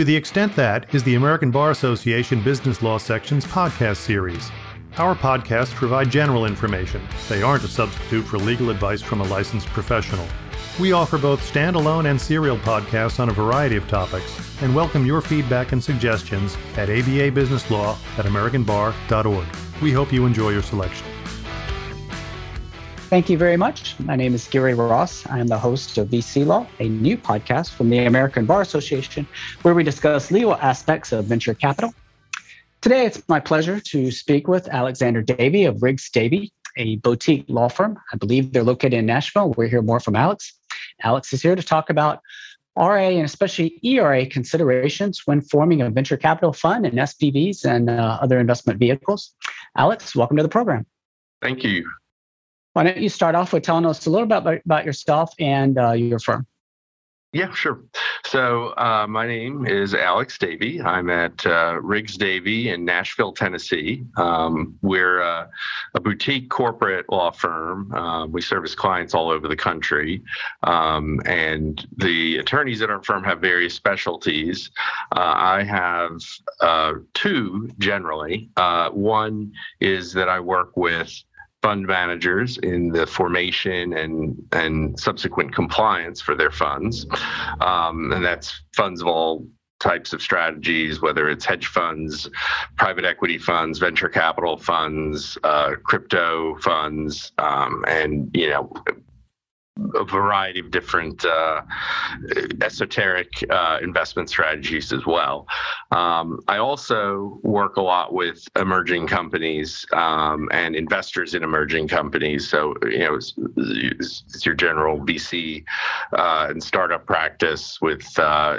To the extent that is the American Bar Association Business Law Section's podcast series. Our podcasts provide general information. They aren't a substitute for legal advice from a licensed professional. We offer both standalone and serial podcasts on a variety of topics and welcome your feedback and suggestions at ababusinesslaw at americanbar.org. We hope you enjoy your selection. Thank you very much. My name is Gary Ross. I am the host of VC Law, a new podcast from the American Bar Association, where we discuss legal aspects of venture capital. Today, it's my pleasure to speak with Alexander Davie of Riggs Davie, a boutique law firm. I believe they're located in Nashville. We'll hear more from Alex. Alex is here to talk about RA and especially ERA considerations when forming a venture capital fund and SPVs and uh, other investment vehicles. Alex, welcome to the program. Thank you. Why don't you start off with telling us a little bit about, about yourself and uh, your firm? Yeah, sure. So uh, my name is Alex Davie. I'm at uh, Riggs Davie in Nashville, Tennessee. Um, we're uh, a boutique corporate law firm. Uh, we service clients all over the country, um, and the attorneys at our firm have various specialties. Uh, I have uh, two generally. one is that I work with fund managers in the formation and and subsequent compliance for their funds, um, and that's funds of all types of strategies, whether it's hedge funds, private equity funds, venture capital funds, uh, crypto funds, um, and you know a variety of different uh, esoteric uh, investment strategies as well. Um, I also work a lot with emerging companies um, and investors in emerging companies. So, you know, it's, it's your general VC uh, and startup practice with uh,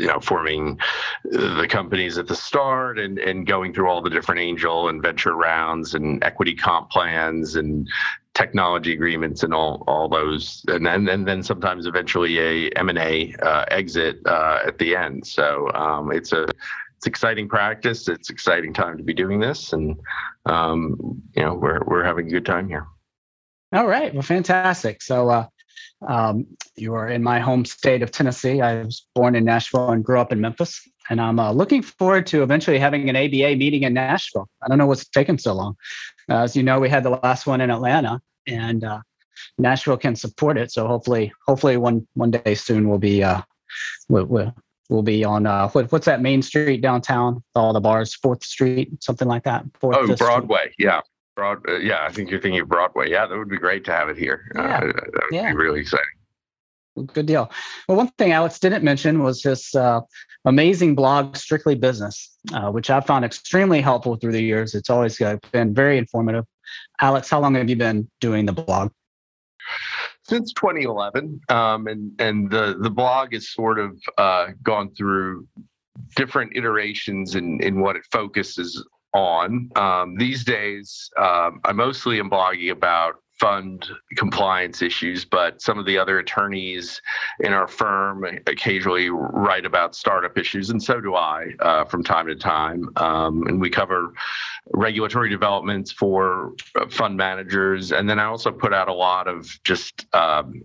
you know forming the companies at the start and and going through all the different angel and venture rounds and equity comp plans and technology agreements and all all those, and then and then sometimes eventually a M and A uh, exit uh, at the end. So um, it's a it's exciting practice. It's exciting time to be doing this, and um, you know we're we're having a good time here. All right, well, fantastic. So. Uh, um, you are in my home state of Tennessee. I was born in Nashville and grew up in Memphis, and I'm uh, looking forward to eventually having an ABA meeting in Nashville. I don't know what's taken so long. Uh, as you know, we had the last one in Atlanta, and uh, Nashville can support it. So hopefully, hopefully one one day soon we'll be uh, we'll, we'll, we'll be on uh, what, what's that main street downtown? All the bars, Fourth Street, something like that. Fourth oh, Broadway, Street. yeah. Broad, uh, yeah, I think you're thinking of Broadway. Yeah, that would be great to have it here. Yeah. That would yeah. be really exciting. Good deal. Well, one thing Alex didn't mention was his uh, amazing blog, Strictly Business, uh, which I've found extremely helpful through the years. It's always uh, been very informative. Alex, how long have you been doing the blog? Since 2011, um, and and the the blog has sort of uh, gone through different iterations in in what it focuses on. Um, these days, um, I mostly am blogging about fund compliance issues, but some of the other attorneys in our firm occasionally write about startup issues, and so do I uh, from time to time. Um, and we cover regulatory developments for fund managers, and then I also put out a lot of just um,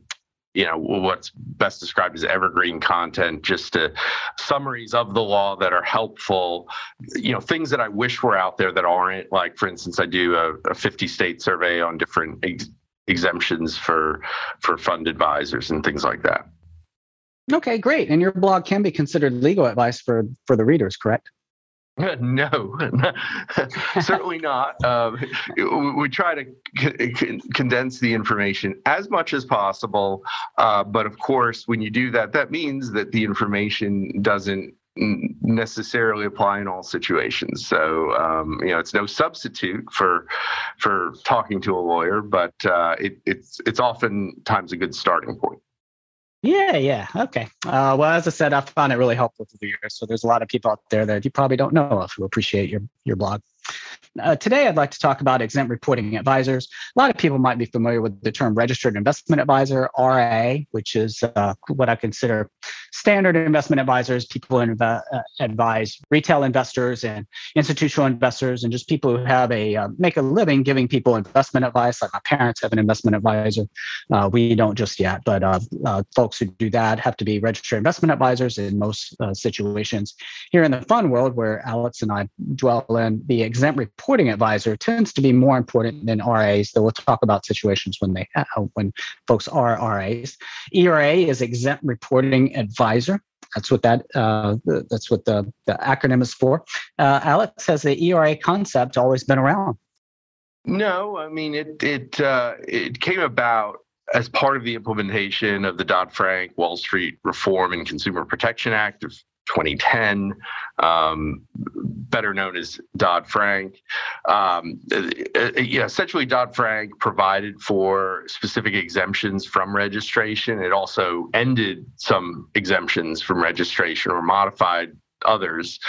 you know what's best described as evergreen content just to, summaries of the law that are helpful. You know things that i wish were out there that aren't like for instance i do a, a 50 state survey on different ex- exemptions for for fund advisors and things like that. Okay great. And your blog can be considered legal advice for for the readers correct No, certainly not. Um, we try to c- condense the information as much as possible. Uh, but of course, when you do that, that means that the information doesn't necessarily apply in all situations. So um, you know, it's no substitute for for talking to a lawyer, but uh, it, it's it's oftentimes a good starting point. Yeah, yeah. Okay. Uh, well, as I said, I found it really helpful through the years. So there's a lot of people out there that you probably don't know of who appreciate your, your blog. Uh, today, I'd like to talk about exempt reporting advisors. A lot of people might be familiar with the term registered investment advisor, RA, which is uh, what I consider standard investment advisors, people who inv- uh, advise retail investors and institutional investors, and just people who have a uh, make a living giving people investment advice. Like my parents have an investment advisor. Uh, we don't just yet, but uh, folks who do that have to be registered investment advisors in most situations. Here in the fund world, where Alex and I dwell in, the exempt reporting advisor tends to be more important than RAs. Though we'll talk about situations when they when folks are RAs. ERA is exempt reporting advisor. That's what that uh, that's what the, the acronym is for. Uh, Alex, has the ERA concept always been around? No, I mean it. It uh, it came about as part of the implementation of the Dodd Frank Wall Street Reform and Consumer Protection Act of 2010, um, better known as Dodd Frank. Um, uh, uh, essentially, Dodd Frank provided for specific exemptions from registration. It also ended some exemptions from registration or modified others.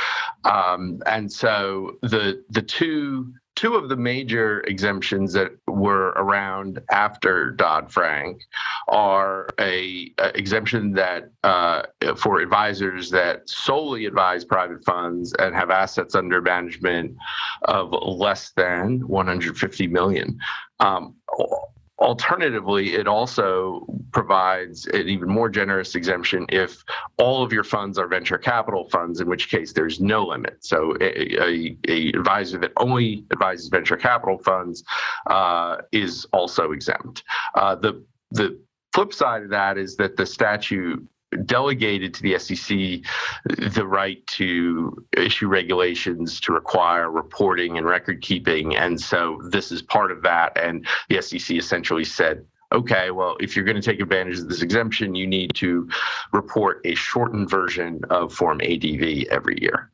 Um, and so the the two two of the major exemptions that were around after Dodd Frank are a, a, exemption that uh, for advisors that solely advise private funds and have assets under management of less than 150 million. Um, Alternatively, it also provides an even more generous exemption if all of your funds are venture capital funds, in which case there's no limit. So, a, a, a advisor that only advises venture capital funds uh, is also exempt. Uh, the the flip side of that is that the statute delegated to the SEC the right to issue regulations to require reporting and record keeping. And so this is part of that. And the SEC essentially said, okay, well, if you're going to take advantage of this exemption, you need to report a shortened version of Form ADV every year.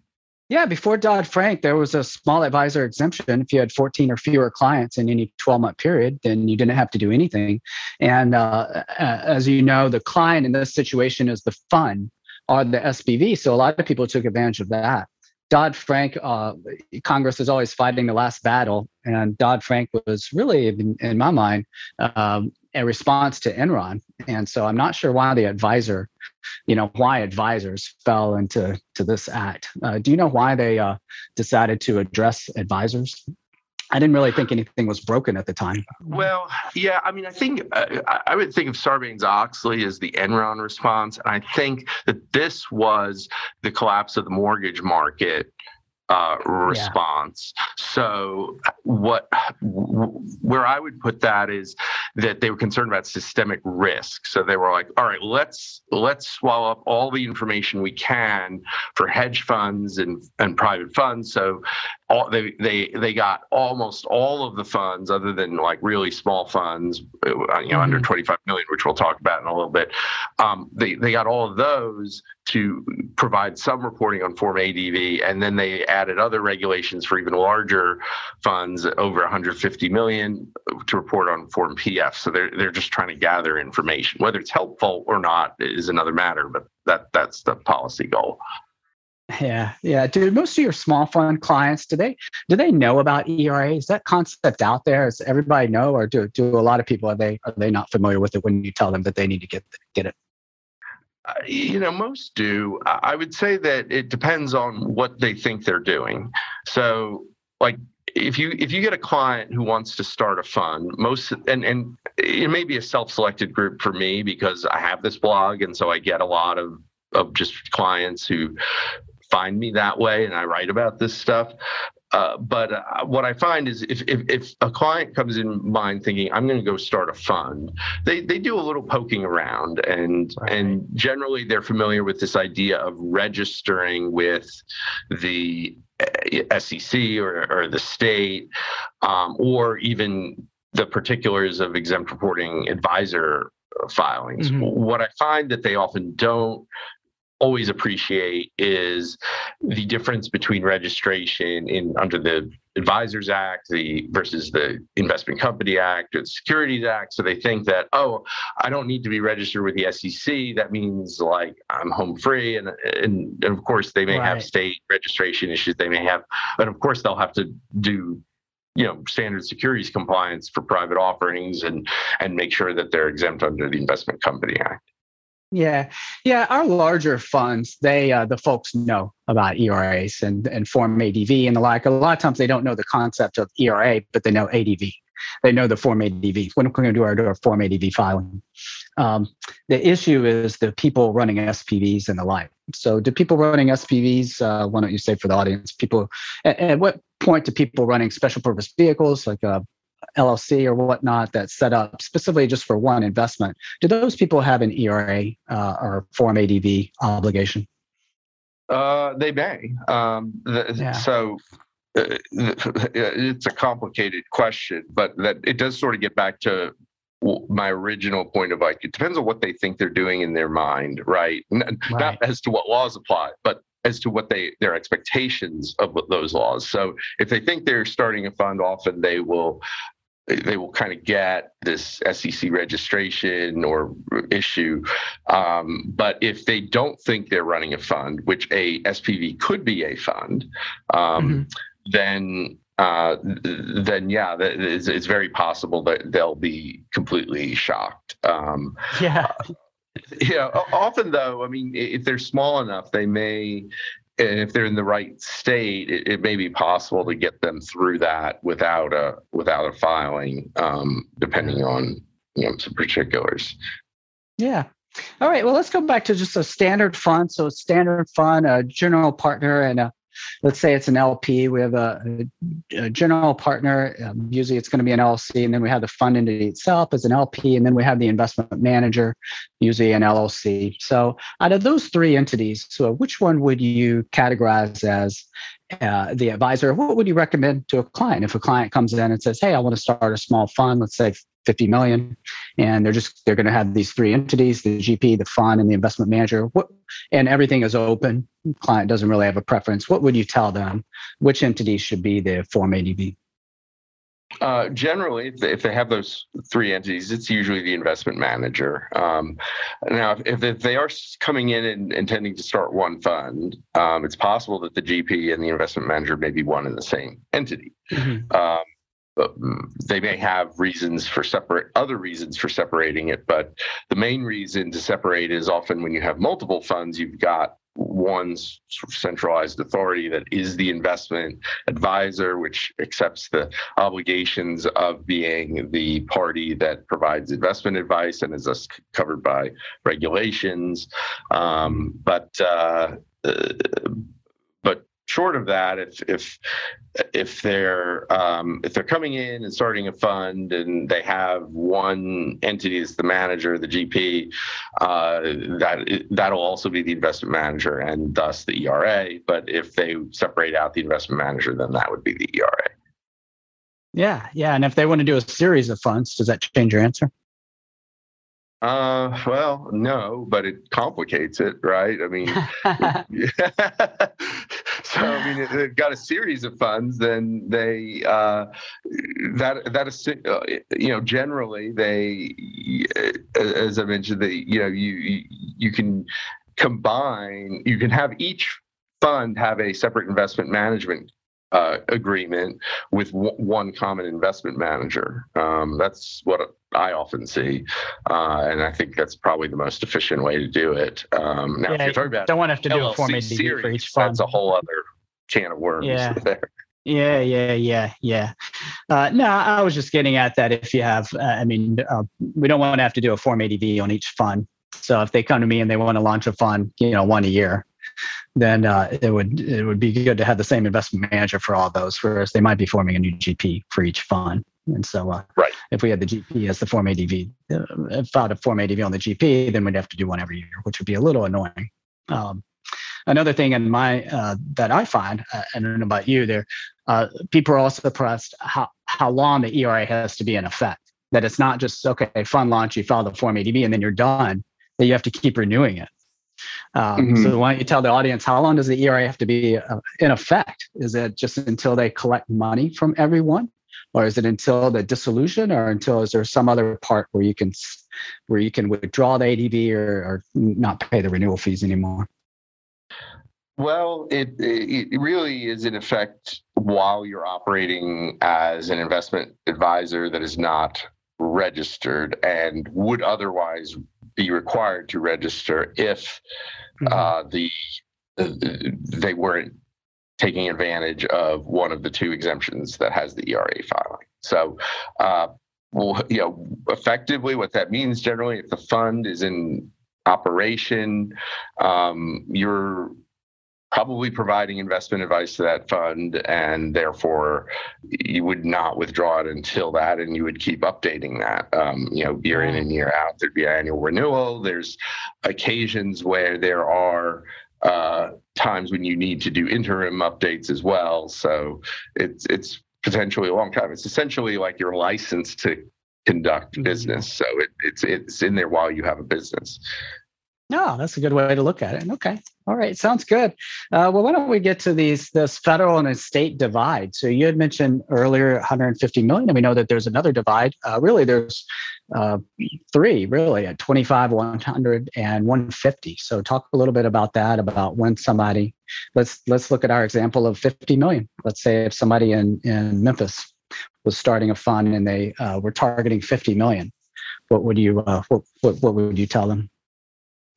Yeah, before Dodd Frank, there was a small advisor exemption. If you had 14 or fewer clients in any 12 month period, then you didn't have to do anything. And uh, as you know, the client in this situation is the fund or the SPV. So a lot of people took advantage of that. Dodd Frank, uh, Congress is always fighting the last battle, and Dodd Frank was really, in, in my mind, um, a response to Enron. And so I'm not sure why the advisor, you know, why advisors fell into to this act. Uh, do you know why they uh, decided to address advisors? I didn't really think anything was broken at the time. Well, yeah, I mean, I think uh, I would think of Sarbanes Oxley as the Enron response, and I think that this was the collapse of the mortgage market uh, response. Yeah. So what where I would put that is that they were concerned about systemic risk. So they were like, all right, let's let's swallow up all the information we can for hedge funds and and private funds. So all, they they they got almost all of the funds other than like really small funds, uh, you know, mm-hmm. under 25 million, which we'll talk about in a little bit. Um, they they got all of those to provide some reporting on Form ADV, and then they added other regulations for even larger funds over 150 million to report on Form PF. So they're they're just trying to gather information. Whether it's helpful or not is another matter, but that that's the policy goal. Yeah, yeah. Do most of your small fund clients do they do they know about ERA? Is that concept out there? Does everybody know, or do do a lot of people are they are they not familiar with it when you tell them that they need to get get it? Uh, you know, most do. I would say that it depends on what they think they're doing. So, like, if you if you get a client who wants to start a fund, most and and it may be a self-selected group for me because I have this blog, and so I get a lot of of just clients who find me that way, and I write about this stuff. Uh, but uh, what I find is if, if, if a client comes in mind thinking I'm going to go start a fund, they they do a little poking around and right. and generally they're familiar with this idea of registering with the uh, SEC or, or the state um, or even the particulars of exempt reporting advisor filings. Mm-hmm. What I find that they often don't always appreciate is the difference between registration in under the Advisors Act, the versus the Investment Company Act or the Securities Act. So they think that, oh, I don't need to be registered with the SEC. That means like I'm home free. And and, and of course they may right. have state registration issues. They may have, but of course they'll have to do you know standard securities compliance for private offerings and and make sure that they're exempt under the investment company act Yeah, yeah. Our larger funds, they uh, the folks know about ERAs and and form ADV and the like. A lot of times they don't know the concept of ERA, but they know ADV. They know the form ADV. When we're going to do our, our form ADV filing, um, the issue is the people running SPVs and the like. So, do people running SPVs? Uh, why don't you say for the audience, people? At, at what point do people running special purpose vehicles like a LLC or whatnot that's set up specifically just for one investment, do those people have an ERA uh, or Form ADV obligation? Uh, they may. Um, the, yeah. So uh, it's a complicated question, but that it does sort of get back to my original point of like it depends on what they think they're doing in their mind, right? right. Not as to what laws apply, but as to what they their expectations of those laws. So if they think they're starting a fund, often they will they will kind of get this SEC registration or issue. Um, but if they don't think they're running a fund, which a SPV could be a fund, um, mm-hmm. then uh, then yeah, it's, it's, very possible that they'll be completely shocked. Um, yeah. yeah. Often, though, I mean, if they're small enough, they may and if they're in the right state, it, it, may be possible to get them through that without a without a filing, um, depending on you know some particulars. Yeah. All right. Well, let's go back to just a standard fund. So, standard fund, a general partner, and a let's say it's an LP. We have a, a general partner. Um, usually it's going to be an LLC. And then we have the fund entity itself as an LP. And then we have the investment manager, usually an LLC. So out of those three entities, so which one would you categorize as uh, the advisor? What would you recommend to a client if a client comes in and says, hey, I want to start a small fund, let's say 50 million and they're just they're going to have these three entities the gp the fund and the investment manager what and everything is open client doesn't really have a preference what would you tell them which entity should be the form adv uh, generally, if they have those three entities, it's usually the investment manager. Um, now, if, if, they are coming in and intending to start one fund, um, it's possible that the GP and the investment manager may be one and the same entity. Mm-hmm. Um, they may have reasons for separate other reasons for separating it but the main reason to separate is often when you have multiple funds you've got one centralized authority that is the investment advisor, which accepts the obligations of being the party that provides investment advice and is thus covered by regulations. Um, but uh, uh, short of that, if if if they're um, if they're coming in and starting a fund and they have one entity as the manager, the GP, uh, that that'll also be the investment manager and thus the ERA. But if they separate out the investment manager, then that would be the ERA. Yeah, yeah. And if they want to do a series of funds, does that change your answer? Uh, well, no, but it complicates it, right? I mean, so I mean, they've got a series of funds. Then they uh, that that is you know generally they, as I mentioned, they you know you you can combine. You can have each fund have a separate investment management uh, agreement with w- one common investment manager. Um, that's what I often see, uh, and I think that's probably the most efficient way to do it. Um, now, yeah, if you're talking about don't want to have to do a Form series, for each fund. That's a whole other can of worms yeah. there. Yeah, yeah, yeah, yeah. Uh, no, I was just getting at that. If you have, uh, I mean, uh, we don't want to have to do a Form ADV on each fund. So if they come to me and they want to launch a fund, you know, one a year, then uh, it would it would be good to have the same investment manager for all those. Whereas they might be forming a new GP for each fund. And so, uh, right. if we had the GP as the Form ADV, uh, filed a Form ADV on the GP, then we'd have to do one every year, which would be a little annoying. Um, another thing in my uh, that I find, uh, I don't know about you, there, uh, people are also pressed how how long the ERA has to be in effect. That it's not just okay, fund launch, you file the Form ADV, and then you're done. That you have to keep renewing it. Um, mm-hmm. So why don't you tell the audience how long does the ERA have to be uh, in effect? Is it just until they collect money from everyone, or is it until the dissolution, or until is there some other part where you can where you can withdraw the ADV or, or not pay the renewal fees anymore? Well, it it really is in effect while you're operating as an investment advisor that is not registered and would otherwise be required to register if mm-hmm. uh, the they weren't taking advantage of one of the two exemptions that has the ERA filing. So, uh, well, you know, effectively, what that means generally, if the fund is in operation, um, you're probably providing investment advice to that fund, and therefore you would not withdraw it until that, and you would keep updating that. Um, you know, year in and year out, there'd be annual renewal. There's occasions where there are uh, times when you need to do interim updates as well. So it's it's potentially a long time. It's essentially like your license to conduct mm-hmm. business. So it, it's it's in there while you have a business. No, that's a good way to look at it. Okay. All right. Sounds good. Uh, well, why don't we get to these this federal and state divide? So you had mentioned earlier 150 million, and we know that there's another divide. Uh, really, there's uh, three really at 25, 100, and 150. So talk a little bit about that. About when somebody let's let's look at our example of 50 million. Let's say if somebody in in Memphis was starting a fund and they uh, were targeting 50 million, what would you uh, what, what what would you tell them?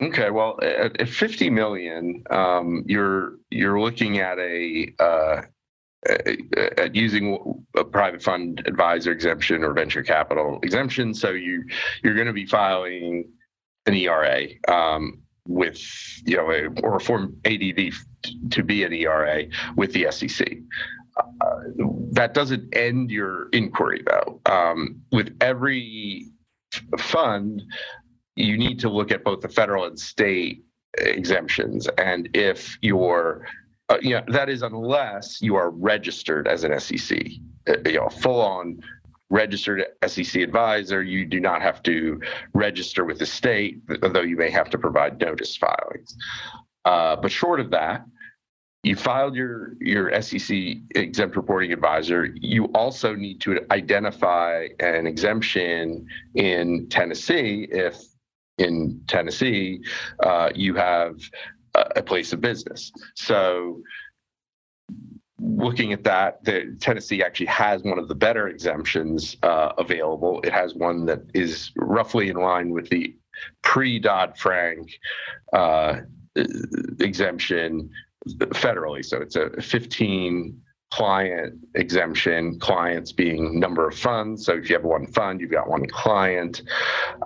Okay, well, at, at 50 million, um, you're you're looking at a uh, at using a private fund advisor exemption or venture capital exemption. So you you're going to be filing an ERA um, with you know a, or a form ADV to be an ERA with the SEC. Uh, that doesn't end your inquiry though. Um, with every fund, you need to look at both the federal and state exemptions. And if you're, uh, you know, that is unless you are registered as an SEC, uh, you know, full on registered SEC advisor, you do not have to register with the state, although you may have to provide notice filings. Uh, but short of that, you filed your your SEC exempt reporting advisor. You also need to identify an exemption in Tennessee if in Tennessee, uh, you have a, place of business. So looking at that, the Tennessee actually has one of the better exemptions uh, available. It has one that is roughly in line with the pre Dodd Frank uh, exemption federally. So it's a 15 client exemption, clients being number of funds. So if you have one fund, you've got one client,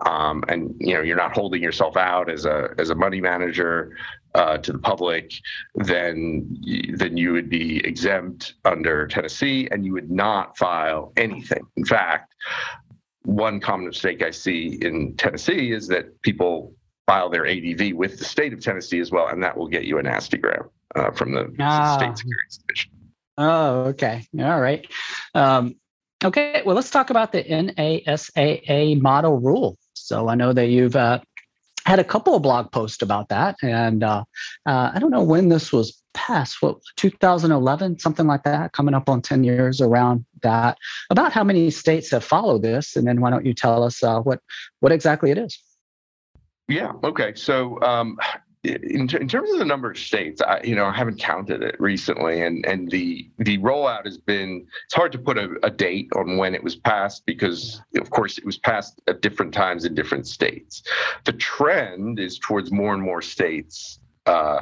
um, and you know you're not holding yourself out as a as a money manager uh, to the public, then then you would be exempt under Tennessee, and you would not file anything. In fact, one common mistake I see in Tennessee is that people file their ADV with the state of Tennessee as well, and that will get you a nasty gram uh, from the ah. state securities division. Oh, okay. All right. Um, okay. Well, let's talk about the NASAA model rule. So I know that you've uh, had a couple of blog posts about that, and uh, uh, I don't know when this was passed. What 2011, something like that, coming up on 10 years around that. About how many states have followed this, and then why don't you tell us uh, what what exactly it is? Yeah. Okay. So um, in, in, terms of the number of states, I, you know, I haven't counted it recently, and and the the rollout has been. It's hard to put a, a date on when it was passed because, of course, it was passed at different times in different states. The trend is towards more and more states uh,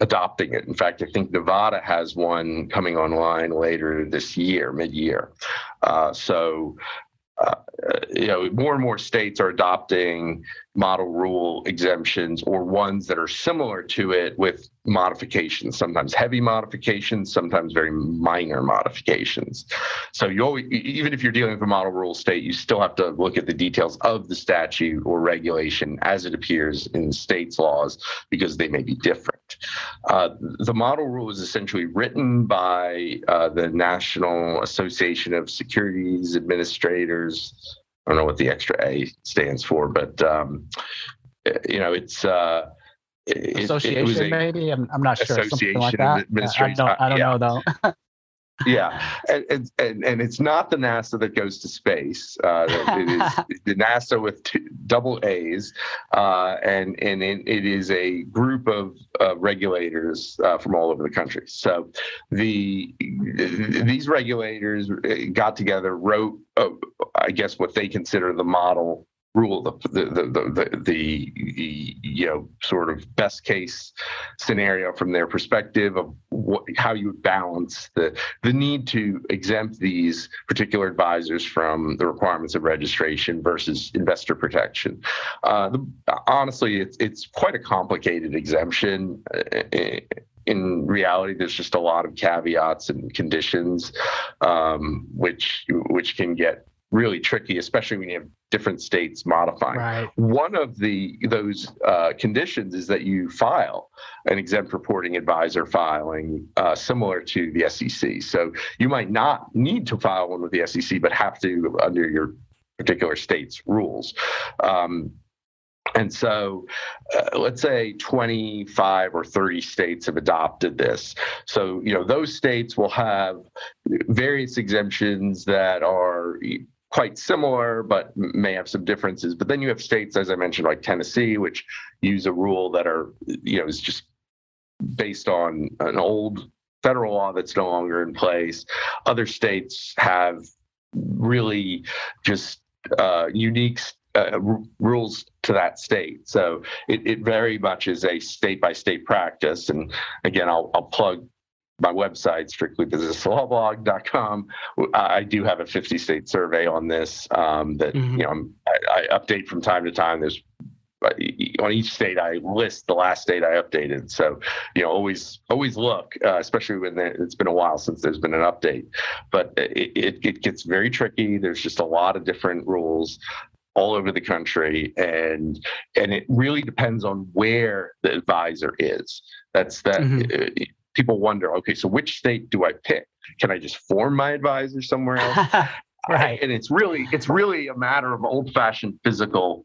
adopting it. In fact, I think Nevada has one coming online later this year, mid-year. Uh, so uh, you know, more and more states are adopting model rule exemptions or ones that are similar to it with modifications, sometimes heavy modifications, sometimes very minor modifications. So you always, even if you're dealing with a model rule state, you still have to look at the details of the statute or regulation as it appears in states' laws because they may be different. Uh, the model rule is essentially written by uh, the National Association of Securities Administrators. I don't know what the extra A stands for, but um, you know, it's uh, association, it, maybe. I'm, I'm not sure. Association like that. I don't, I don't yeah. know though. yeah, and, and and it's not the NASA that goes to space. Uh, it is the NASA with two, double A's, uh, and and it, it is a group of uh, regulators uh, from all over the country. So the these regulators uh, got together, wrote, uh, I guess, what they consider the model rule the the, the the the, you know sort of best case scenario from their perspective of what, how you would balance the the need to exempt these particular advisors from the requirements of registration versus investor protection. Uh, the, honestly, it's it's quite a complicated exemption. In reality, there's just a lot of caveats and conditions, um, which which can get really tricky, especially when you have different states modifying. Right. One of the those uh, conditions is that you file an exempt reporting advisor filing uh, similar to the SEC. So you might not need to file one with the SEC, but have to under your particular state's rules. Um, and so, uh, let's say 25 or 30 states have adopted this. So, you know, those states will have various exemptions that are quite similar, but may have some differences. But then you have states, as I mentioned, like Tennessee, which use a rule that are, you know, is just based on an old federal law that's no longer in place. Other states have really just uh, unique uh, r- rules to that state. So it, it very much is a state by state practice. And again, I'll, I'll plug my website, strictlybusinesslawblog.com, I do have a 50 state survey on this um, that mm-hmm. you know I, I, update from time to time. There's uh, on each state I list the last state I updated. So you know always always look, uh, especially when it's been a while since there's been an update. But it, it, it gets very tricky. There's just a lot of different rules all over the country and and it really depends on where the advisor is that's that mm-hmm. People wonder, okay, so which state do I pick? Can I just form my advisor somewhere else? right. And it's really it's really a matter of old-fashioned physical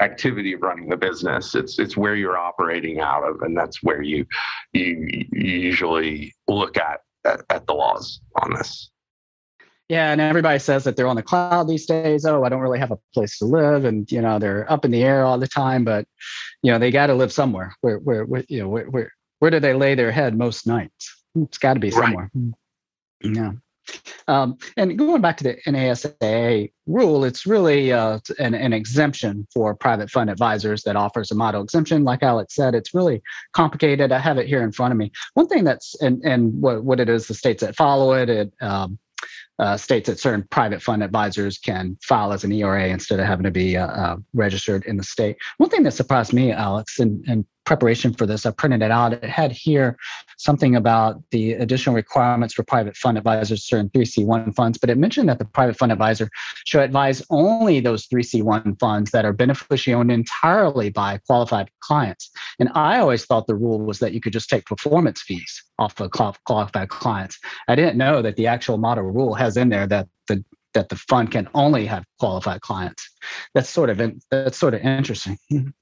activity of running the business. It's it's where you're operating out of, and that's where you you, you usually look at, at at the laws on this. Yeah, and everybody says that they're on the cloud these days. Oh, I don't really have a place to live, and you know they're up in the air all the time. But you know they got to live somewhere. Where, where, where you know where, where where do they lay their head most nights? It's got to be somewhere. Right. Yeah. Um, and going back to the NASAA rule, it's really uh, an, an, exemption for private fund advisors that offers a model exemption. Like Alex said, it's really complicated. I have it here in front of me. One thing that's and and what, what it is, the states that follow it, it um, uh, states that certain private fund advisors can file as an ERA instead of having to be uh, uh, registered in the state. One thing that surprised me, Alex, in, and preparation for this, I printed it out. It had here something about the additional requirements for private fund advisors certain 3C1 funds, but it mentioned that the private fund advisor should advise only those 3C1 funds that are beneficially owned entirely by qualified clients. And I always thought the rule was that you could just take performance fees off of qualified clients. I didn't know that the actual model rule has in there that the that the fund can only have qualified clients. That's sort of that's sort of interesting.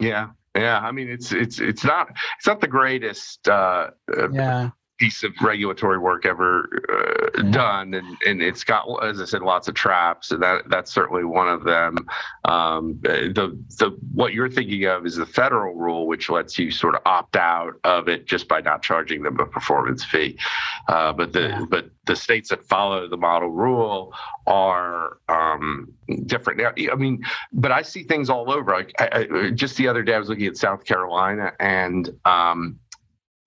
Yeah, yeah, I mean it's it's it's not it's not the greatest uh, uh yeah piece of regulatory work ever uh, done, and, and it's got, as I said, lots of traps, and that that's certainly one of them. Um, the the what you're thinking of is the federal rule, which lets you sort of opt out of it just by not charging them a performance fee. Uh, but the yeah. but the states that follow the model rule are um, different. I mean, but I see things all over. Like I, I, just the other day, I was looking at South Carolina and. Um,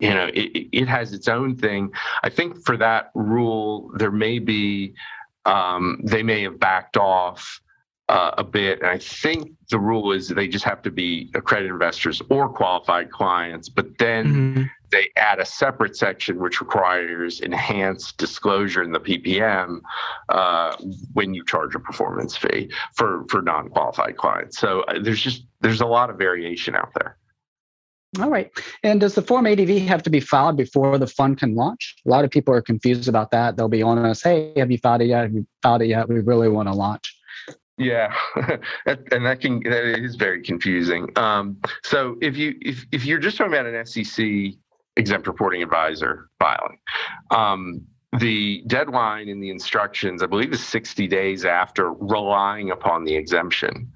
you know it, it has its own thing. I think for that rule there may be um, they may have backed off uh, a bit. And i think the rule is they just have to be accredited investors or qualified clients but then mm-hmm. they add a separate section which requires enhanced disclosure in the ppm uh, when you charge a performance fee for for non-qualified clients. So uh, there's just there's a lot of variation out there all right. And does the Form ADV have to be filed before the fund can launch? A lot of people are confused about that. They'll be on us, hey, have you filed it yet? Have you filed it yet? We really want to launch. Yeah, and that can that is very confusing. Um, so if you if if you're just talking about an SEC exempt reporting advisor filing, um, the deadline in the instructions, I believe, is 60 days after relying upon the exemption.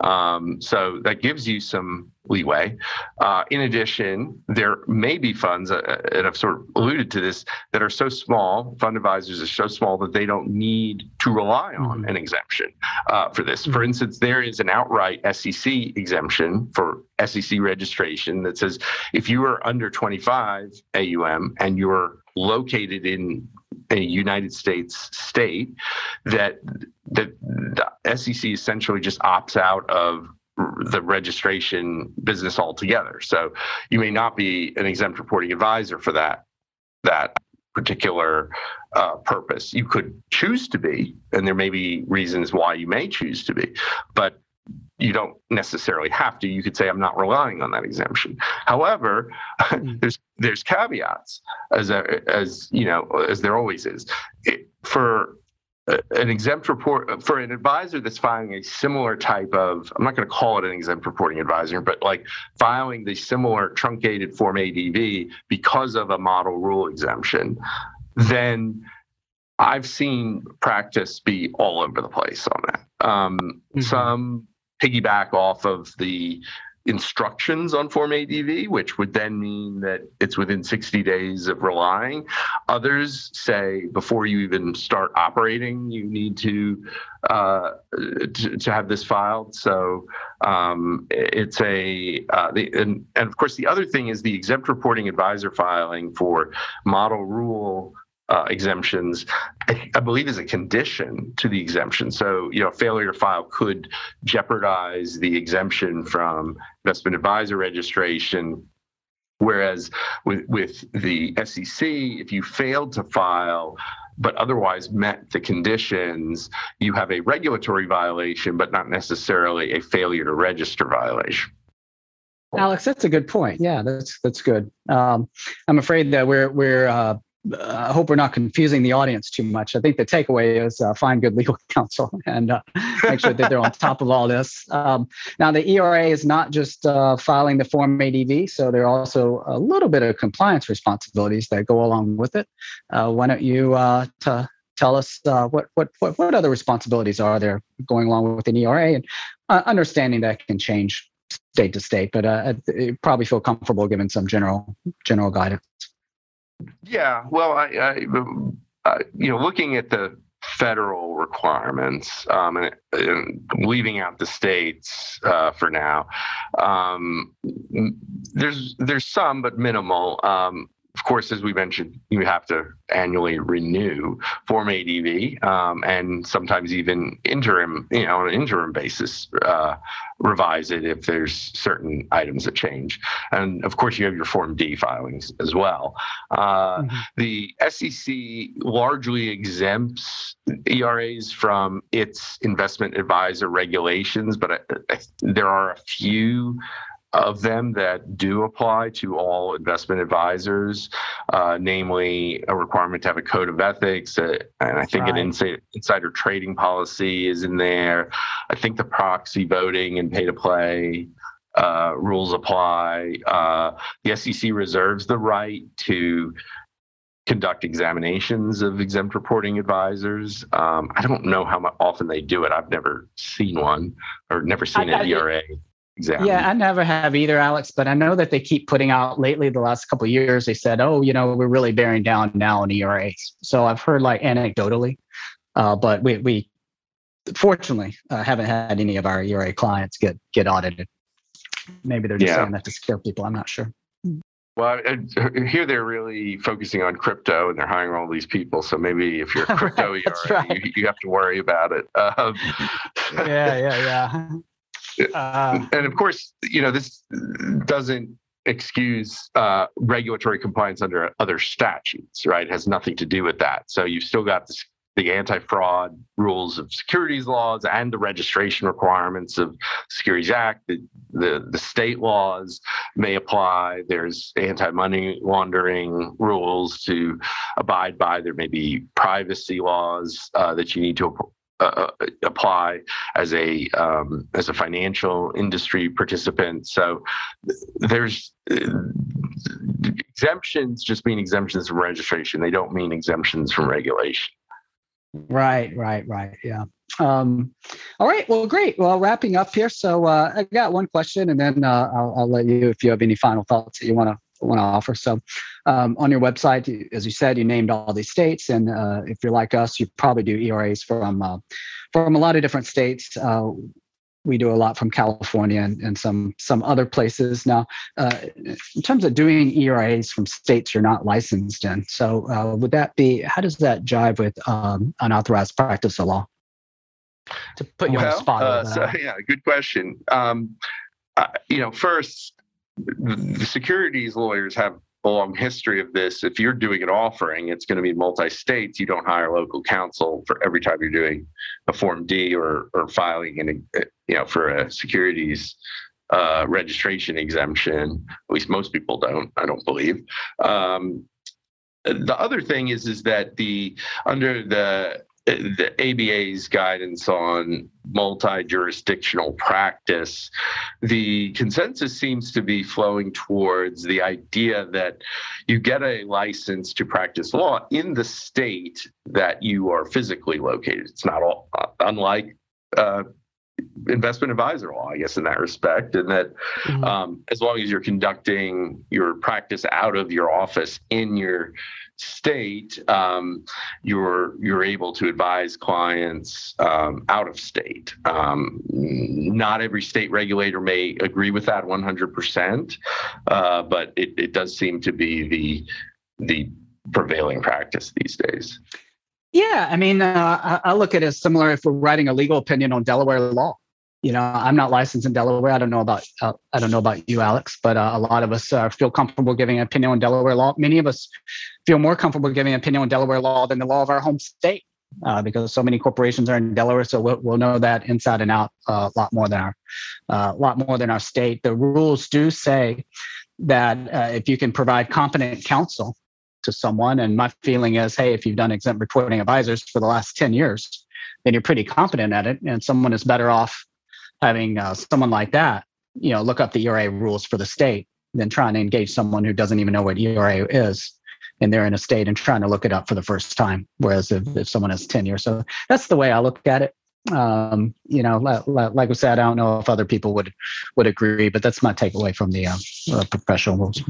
Um, so that gives you some leeway. Uh, in addition, there may be funds, uh, and I've sort of alluded to this, that are so small, fund advisors are so small that they don't need to rely on mm-hmm. an exemption uh, for this. Mm-hmm. For instance, there is an outright SEC exemption for SEC registration that says if you are under 25 AUM and you're located in a United States state, that the SEC essentially just opts out of the registration business altogether. So you may not be an exempt reporting advisor for that that particular uh, purpose. You could choose to be, and there may be reasons why you may choose to be, but you don't necessarily have to. You could say, "I'm not relying on that exemption." However, mm-hmm. there's there's caveats, as a, as you know, as there always is. It, for an exempt report for an advisor that's filing a similar type of i'm not going to call it an exempt reporting advisor but like filing the similar truncated form adv because of a model rule exemption then i've seen practice be all over the place on that um, mm-hmm. some piggyback off of the instructions on Form ADV, which would then mean that it's within 60 days of relying. Others say before you even start operating, you need to uh, to, to, have this filed. So um, it's a uh, the and, and of course the other thing is the exempt reporting advisor filing for model rule uh, exemptions, I, I, believe is a condition to the exemption. So, you know, failure to file could jeopardize the exemption from investment advisor registration. Whereas with, with the SEC, if you failed to file, but otherwise met the conditions, you have a regulatory violation, but not necessarily a failure to register violation. Alex, that's a good point. Yeah, that's that's good. Um, I'm afraid that we're we're uh, I hope we're not confusing the audience too much. I think the takeaway is uh, find good legal counsel and uh, make sure that they're on top of all this. Um, now, the ERA is not just uh, filing the Form ADV, so there are also a little bit of compliance responsibilities that go along with it. Uh, why don't you uh, t- tell us uh, what, what, what, what other responsibilities are there going along with an ERA and understanding that can change state to state, but probably feel comfortable giving some general general guidance. Yeah, well, I, I, you know, looking at the federal requirements um, and, and, leaving out the states uh, for now, um, there's there's some, but minimal. Um, of course, as we mentioned, you have to annually renew Form ADV um, and sometimes even interim, you know, on an interim basis, uh, revise it if there's certain items that change. And of course, you have your Form D filings as well. Uh, mm-hmm. The SEC largely exempts ERAs from its investment advisor regulations, but I, I, there are a few of them that do apply to all investment advisors, uh, namely a requirement to have a code of ethics. Uh, and I think right. an insider, insider trading policy is in there. I think the proxy voting and pay to play uh, rules apply. Uh, the SEC reserves the right to conduct examinations of exempt reporting advisors. Um, I don't know how often they do it. I've never seen one or never seen an ERA. Yeah, I never have either, Alex. But I know that they keep putting out lately. The last couple years, they said, "Oh, you know, we're really bearing down now on ERAs." So I've heard like anecdotally, uh, but we we fortunately uh, haven't had any of our ERA clients get get audited. Maybe they're just yeah. saying that to scare people. I'm not sure. Well, here they're really focusing on crypto and they're hiring all these people. So maybe if you're a crypto right, ERA, right. you, you, have to worry about it. Um, yeah, yeah, yeah. Uh, and of course, you know, this doesn't excuse uh, regulatory compliance under other statutes, right? It has nothing to do with that. So you've still got this, the anti-fraud rules of securities laws and the registration requirements of Securities Act. The, the, the state laws may apply. There's anti-money laundering rules to abide by. There may be privacy laws uh, that you need to uh, uh, apply as a um, as a financial industry participant. So there's uh, exemptions just mean exemptions from registration. They don't mean exemptions from regulation. Right, right, right. Yeah. Um, all right. Well, great. Well, wrapping up here. So uh, I got one question, and then uh, I'll, I'll, let you if you have any final thoughts that you want to want to offer. So um, on your website, as you said, you named all these states, and uh, if you're like us, you probably do ERAs from uh, from a lot of different states. Uh, we do a lot from California and, and some some other places. Now, uh, in terms of doing ERAs from states you're not licensed in, so uh, would that be how does that jive with um, unauthorized practice of law? To put you well, on the spot. Uh, so, yeah, good question. Um, you know, first, the securities lawyers have a long history of this. If you're doing an offering, it's going to be multi-states. You don't hire local counsel for every time you're doing a Form D or or filing in you know for a securities uh, registration exemption. At least most people don't. I don't believe. Um, the other thing is is that the under the the ABA's guidance on multi jurisdictional practice, the consensus seems to be flowing towards the idea that you get a license to practice law in the state that you are physically located. It's not all, uh, unlike uh, investment advisor law, I guess, in that respect, and that mm-hmm. um, as long as you're conducting your practice out of your office in your state, um, you're you're able to advise clients um, out of state. Um, not every state regulator may agree with that 100%, uh, but it, it does seem to be the the prevailing practice these days. Yeah, I mean, uh, I, I look at it as similar if we're writing a legal opinion on Delaware law. You know i'm not licensed in delaware. I don't know about uh, i don't know about you alex but uh, a lot of us uh, feel comfortable giving an opinion on delaware law. Many of us feel more comfortable giving an opinion on delaware law than the law of our home state uh, because so many corporations are in delaware so we'll, we'll know that inside and out uh, a lot more than our a lot more than our state. The rules do say that if you can provide competent counsel to someone and my feeling is hey if you've done exempt reporting advisors for the last 10 years then you're pretty competent at it and someone is better off having uh, someone like that, you know, look up the ERA rules for the state than trying to engage someone who doesn't even know what ERA is and they're in a state and trying to look it up for the first time. Whereas if, if someone has 10 years, so that's the way I look at it. Um, you know, like, like I said, I don't know if other people would would agree, but that's my takeaway from the uh, uh, professional rules.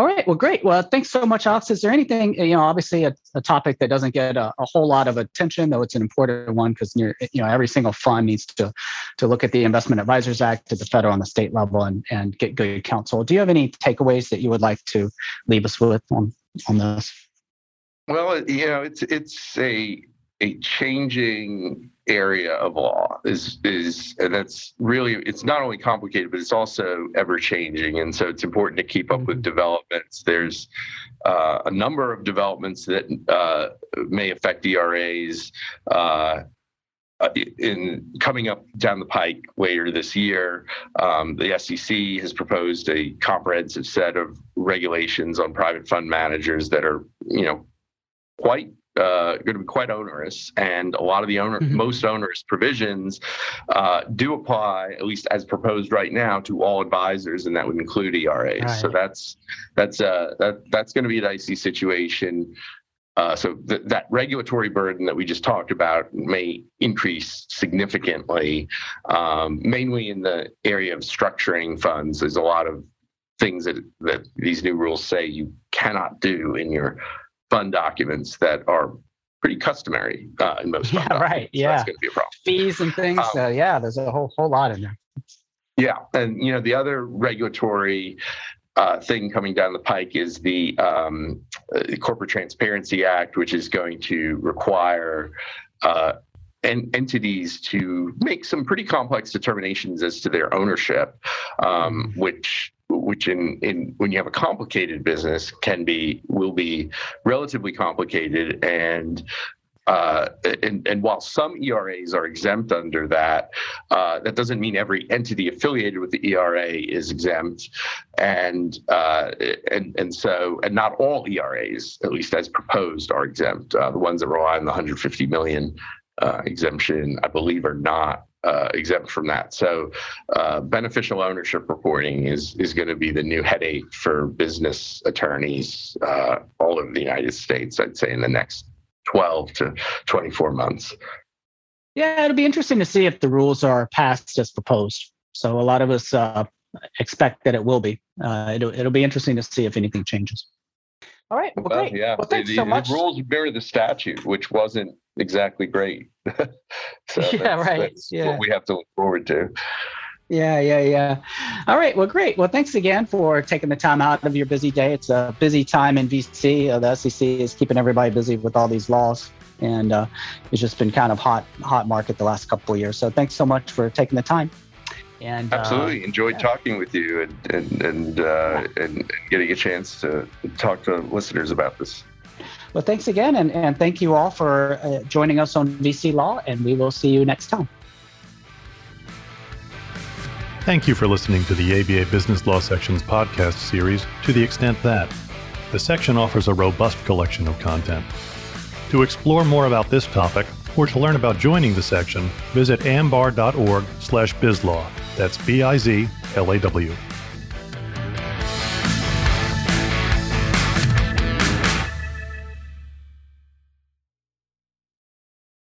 All right. Well, great. Well, thanks so much, Alex. Is there anything, you know, obviously a, a topic that doesn't get a, a, whole lot of attention, though it's an important one because you know every single fund needs to to look at the Investment Advisors Act at the federal and the state level and and get good counsel. Do you have any takeaways that you would like to leave us with on on this? Well, you know, it's it's a a changing area of law is is and that's really it's not only complicated but it's also ever changing and so it's important to keep up with mm-hmm. developments. There's uh, a number of developments that uh, may affect ERAs uh, uh, in coming up down the pike later this year, um, the SEC has proposed a comprehensive set of regulations on private fund managers that are, you know, quite uh, going to be quite onerous, and a lot of the owner, mm-hmm. most onerous provisions uh, do apply, at least as proposed right now, to all advisors, and that would include ERAs. Right. So that's that's uh, that that's going to be a dicey situation. Uh, so th- that regulatory burden that we just talked about may increase significantly, um, mainly in the area of structuring funds. There's a lot of things that, that these new rules say you cannot do in your fund documents that are pretty customary uh, in most yeah, right. yeah, that's going to be a problem. Fees and things. Um, yeah, there's a whole whole lot in there. Yeah, and you know the other regulatory uh, thing coming down the pike is the um, uh, Corporate Transparency Act, which is going to require uh, en- entities to make some pretty complex determinations as to their ownership, um, which which in, in when you have a complicated business can be will be relatively complicated and uh, and, and, while some ERAs are exempt under that, uh, that doesn't mean every entity affiliated with the ERA is exempt, and uh, and and so and not all ERAs, at least as proposed, are exempt. Uh, the ones that rely on the 150 million uh, exemption, I believe, are not uh, exempt from that. So, uh, beneficial ownership reporting is is going to be the new headache for business attorneys uh, all over the United States. I'd say in the next 12 to 24 months. Yeah, it'll be interesting to see if the rules are passed as proposed. So a lot of us uh, expect that it will be. Uh, it'll, it'll be interesting to see if anything changes. All right. Well, Well, yeah. Well, thanks the, so the rules mirror the statute, which wasn't exactly great. so Yeah, that's, right. That's Yeah. what we have to look forward to. Yeah, yeah, yeah. All right. Well, great. Well, thanks again for taking the time out of your busy day. It's a busy time in VC. Uh, the SEC is keeping everybody busy with all these laws, and uh, it's just been kind of hot, hot market the last couple of years. So, thanks so much for taking the time. And uh, Absolutely enjoyed yeah. talking with you and and and, uh, and and getting a chance to talk to listeners about this. well, thanks again, and and thank you all for uh, joining us on VC Law. And we will see you next time. Thank you for listening to the ABA Business Law Section's podcast series to the extent that the section offers a robust collection of content. To explore more about this topic or to learn about joining the section, visit ambar.org slash bizlaw. That's B-I-Z-L-A-W.